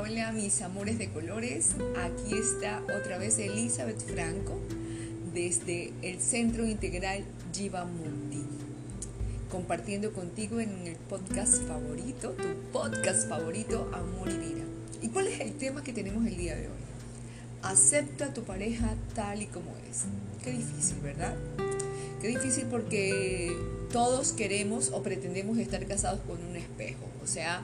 hola mis amores de colores. Aquí está otra vez Elizabeth Franco desde el Centro Integral Jiva Mundi, compartiendo contigo en el podcast favorito, tu podcast favorito, Amor y Vida. ¿Y cuál es el tema que tenemos el día de hoy? Acepta a tu pareja tal y como es. Qué difícil, ¿verdad? Qué difícil porque todos queremos o pretendemos estar casados con un espejo. O sea,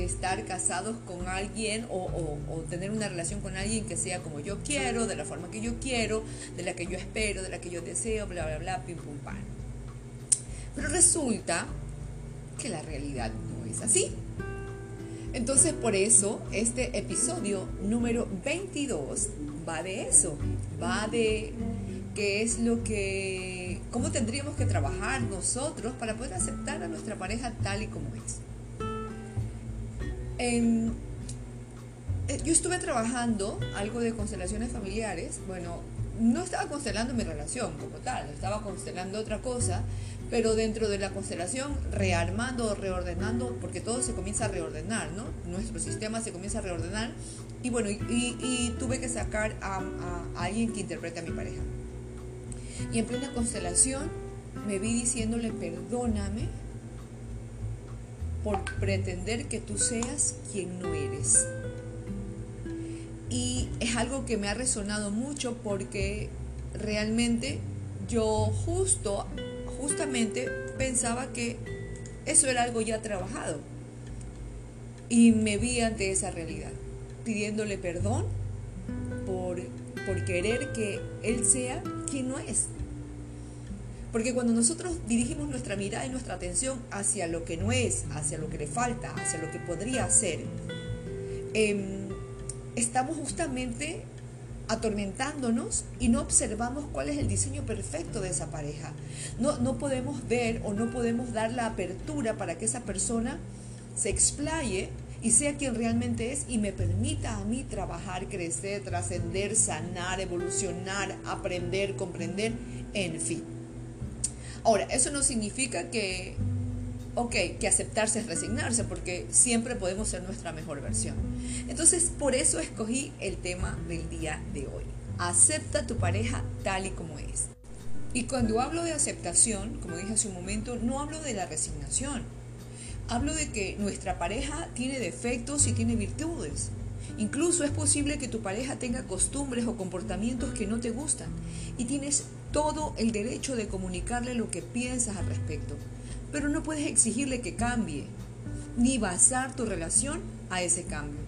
estar casados con alguien o, tener una relación con alguien que sea como yo quiero, de la forma que yo quiero, de la que yo espero, de la que yo deseo, bla, bla, bla, pim, pum, pam. Pero resulta que la realidad no es así. Entonces por eso este episodio número 22 va de eso, va de qué es lo que, cómo tendríamos que trabajar nosotros para poder aceptar a nuestra pareja tal y como es. Eh, yo estuve trabajando algo de constelaciones familiares. Bueno, no estaba constelando mi relación como tal, estaba constelando otra cosa, pero dentro de la constelación rearmando, reordenando, porque todo se comienza a reordenar, ¿no? Nuestro sistema se comienza a reordenar. Y bueno, y, tuve que sacar a, a alguien que interprete a mi pareja. Y en plena constelación me vi diciéndole, perdóname por pretender que tú seas quien no eres. Y es algo que me ha resonado mucho porque realmente yo justo, justamente pensaba que eso era algo ya trabajado. Y me vi ante esa realidad, pidiéndole perdón por, por querer que él sea quien no es. Porque cuando nosotros dirigimos nuestra mirada y nuestra atención hacia lo que no es, hacia lo que le falta, hacia lo que podría ser, em, estamos justamente atormentándonos y no observamos cuál es el diseño perfecto de esa pareja. No, no podemos ver o no podemos dar la apertura para que esa persona se explaye y sea quien realmente es y me permita a mí trabajar, crecer, trascender, sanar, evolucionar, aprender, comprender, en fin. Ahora, eso no significa que, ok, que aceptarse es resignarse, porque siempre podemos ser nuestra mejor versión. Entonces, por eso escogí el tema del día de hoy. Acepta a tu pareja tal y como es. Y cuando hablo de aceptación, como dije hace un momento, no hablo de la resignación. Hablo de que nuestra pareja tiene defectos y tiene virtudes. Incluso es posible que tu pareja tenga costumbres o comportamientos que no te gustan y tienes todo el derecho de comunicarle lo que piensas al respecto, pero no puedes exigirle que cambie, ni basar tu relación a ese cambio.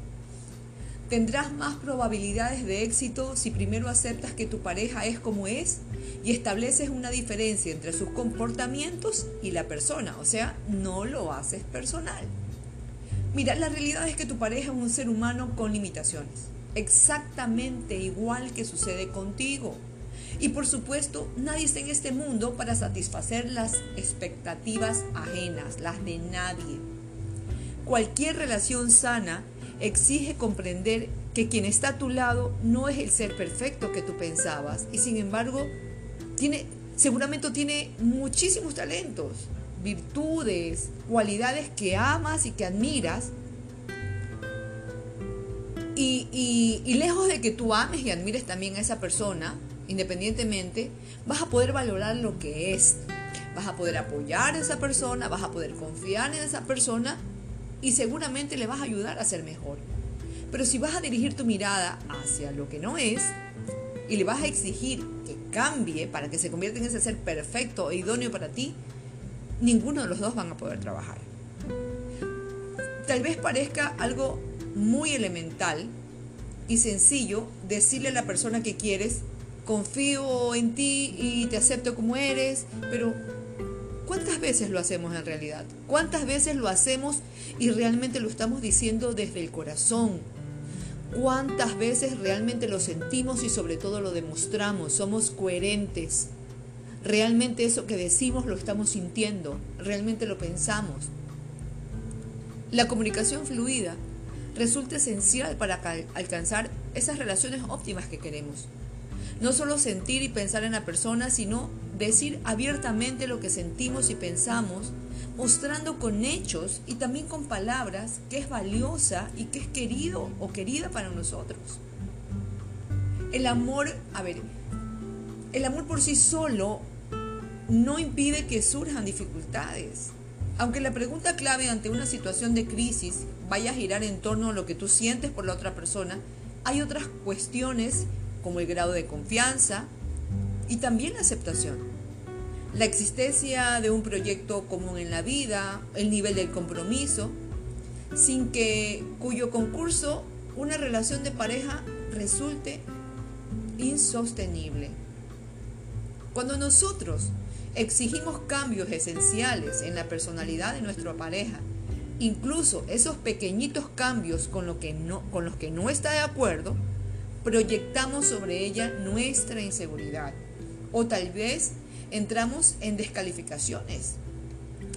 Tendrás más probabilidades de éxito si primero aceptas que tu pareja es como es y estableces una diferencia entre sus comportamientos y la persona, o sea, no lo haces personal. Mira, la realidad es que tu pareja es un ser humano con limitaciones, exactamente igual que sucede contigo. Y por supuesto, nadie está en este mundo para satisfacer las expectativas ajenas, las de nadie. Cualquier relación sana exige comprender que quien está a tu lado no es el ser perfecto que tú pensabas y sin embargo tiene seguramente tiene muchísimos talentos virtudes, cualidades que amas y que admiras. Y, lejos de que tú ames y admires también a esa persona, independientemente, vas a poder valorar lo que es. Vas a poder apoyar a esa persona, vas a poder confiar en esa persona y seguramente le vas a ayudar a ser mejor. Pero si vas a dirigir tu mirada hacia lo que no es y le vas a exigir que cambie para que se convierta en ese ser perfecto e idóneo para ti, ninguno de los dos van a poder trabajar. Tal vez parezca algo muy elemental y sencillo decirle a la persona que quieres, confío en ti y te acepto como eres, pero ¿cuántas veces lo hacemos en realidad? ¿Cuántas veces lo hacemos y realmente lo estamos diciendo desde el corazón? ¿Cuántas veces realmente lo sentimos y sobre todo lo demostramos? Somos coherentes realmente eso que decimos lo estamos sintiendo, realmente lo pensamos. La comunicación fluida resulta esencial para alcanzar esas relaciones óptimas que queremos. No solo sentir y pensar en la persona, sino decir abiertamente lo que sentimos y pensamos, mostrando con hechos y también con palabras que es valiosa y que es querido o querida para nosotros. El amor, a ver, el amor por sí solo no impide que surjan dificultades. Aunque la pregunta clave ante una situación de crisis vaya a girar en torno a lo que tú sientes por la otra persona, hay otras cuestiones como el grado de confianza y también la aceptación. La existencia de un proyecto común en la vida, el nivel del compromiso, sin que cuyo concurso una relación de pareja resulte insostenible. Cuando nosotros exigimos cambios esenciales en la personalidad de nuestra pareja, incluso esos pequeñitos cambios con, lo que no, con los que no está de acuerdo, proyectamos sobre ella nuestra inseguridad o tal vez entramos en descalificaciones.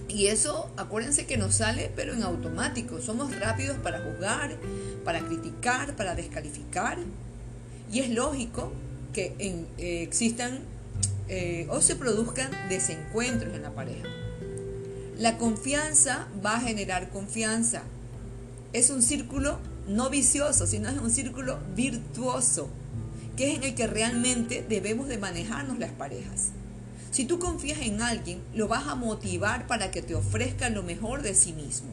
Y eso, acuérdense que nos sale, pero en automático. Somos rápidos para juzgar, para criticar, para descalificar. Y es lógico que eh, existan eh, o se produzcan desencuentros en la pareja. La confianza va a generar confianza. Es un círculo no vicioso, sino es un círculo virtuoso, que es en el que realmente debemos de manejarnos las parejas. Si tú confías en alguien, lo vas a motivar para que te ofrezca lo mejor de sí mismo.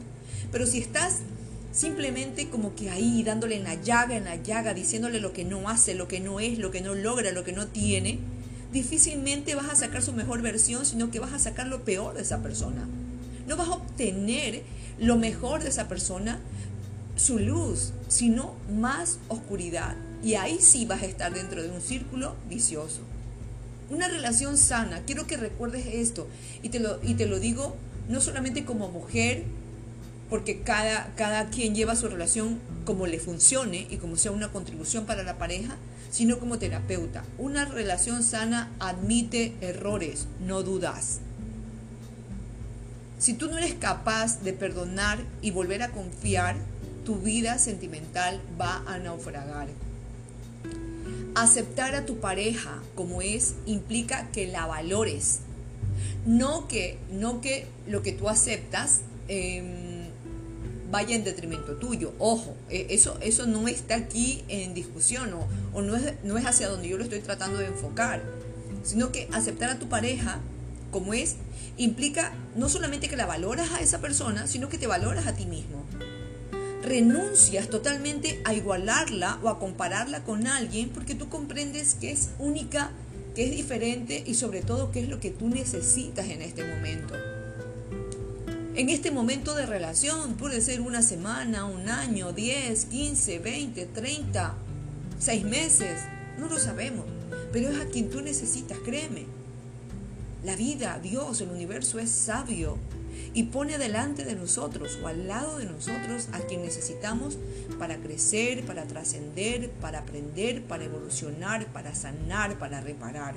Pero si estás simplemente como que ahí dándole en la llaga, en la llaga, diciéndole lo que no hace, lo que no es, lo que no logra, lo que no tiene, difícilmente vas a sacar su mejor versión, sino que vas a sacar lo peor de esa persona. No vas a obtener lo mejor de esa persona, su luz, sino más oscuridad. Y ahí sí vas a estar dentro de un círculo vicioso. Una relación sana, quiero que recuerdes esto y te lo, y te lo digo no solamente como mujer, porque cada, cada quien lleva su relación como le funcione y como sea una contribución para la pareja, sino como terapeuta. Una relación sana admite errores, no dudas. Si tú no eres capaz de perdonar y volver a confiar, tu vida sentimental va a naufragar. Aceptar a tu pareja como es implica que la valores, no que, no que lo que tú aceptas em, vaya en detrimento tuyo. Ojo, e, eso, eso no está aquí en discusión o, o no, es, no es hacia donde yo lo estoy tratando de enfocar, sino que aceptar a tu pareja como es implica no solamente que la valoras a esa persona, sino que te valoras a ti mismo renuncias totalmente a igualarla o a compararla con alguien porque tú comprendes que es única, que es diferente y sobre todo qué es lo que tú necesitas en este momento. En este momento de relación puede ser una semana, un año, 10, 15, 20, 30, 6 meses, no lo sabemos, pero es a quien tú necesitas, créeme. La vida, Dios, el universo es sabio y pone delante de nosotros o al lado de nosotros a quien necesitamos para crecer, para trascender, para aprender, para evolucionar, para sanar, para reparar.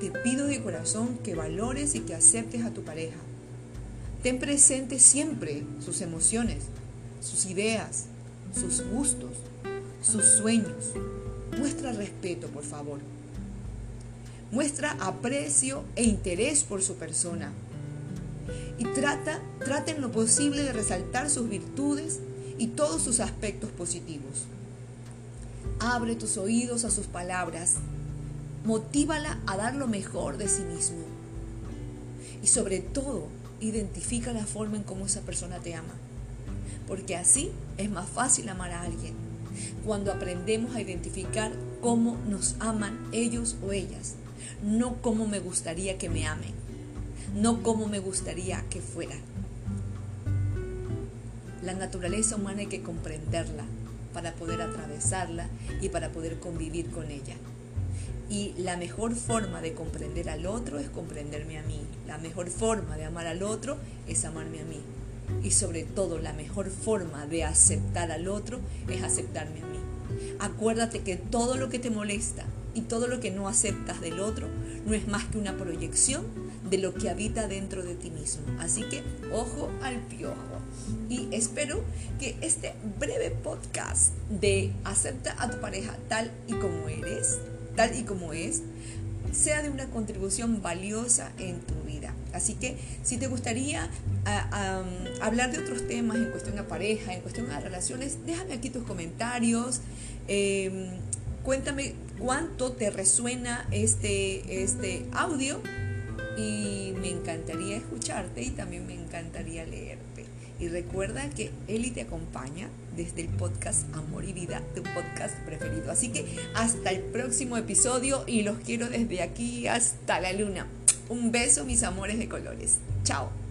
Te pido de corazón que valores y que aceptes a tu pareja. Ten presente siempre sus emociones, sus ideas, sus gustos, sus sueños. Muestra respeto, por favor. Muestra aprecio e interés por su persona y trata, en lo posible de resaltar sus virtudes y todos sus aspectos positivos. Abre tus oídos a sus palabras, motívala a dar lo mejor de sí mismo y sobre todo identifica la forma en cómo esa persona te ama, porque así es más fácil amar a alguien, cuando aprendemos a identificar cómo nos aman ellos o ellas, no cómo me gustaría que me amen no como me gustaría que fuera. La naturaleza humana hay que comprenderla para poder atravesarla y para poder convivir con ella. Y la mejor forma de comprender al otro es comprenderme a mí. La mejor forma de amar al otro es amarme a mí. Y sobre todo la mejor forma de aceptar al otro es aceptarme a mí. Acuérdate que todo lo que te molesta y todo lo que no aceptas del otro no es más que una proyección de lo que habita dentro de ti mismo. Así que ojo al piojo. Y espero que este breve podcast de acepta a tu pareja tal y como eres, tal y como es, sea de una contribución valiosa en tu vida. Así que si te gustaría hablar de otros temas en cuestión a pareja, en cuestión a relaciones, déjame aquí tus comentarios. Em, cuéntame cuánto te resuena este, este audio y me encantaría escucharte y también me encantaría leerte. Y recuerda que Eli te acompaña desde el podcast Amor y Vida, tu podcast preferido. Así que hasta el próximo episodio y los quiero desde aquí hasta la luna. Un beso, mis amores de colores. Chao.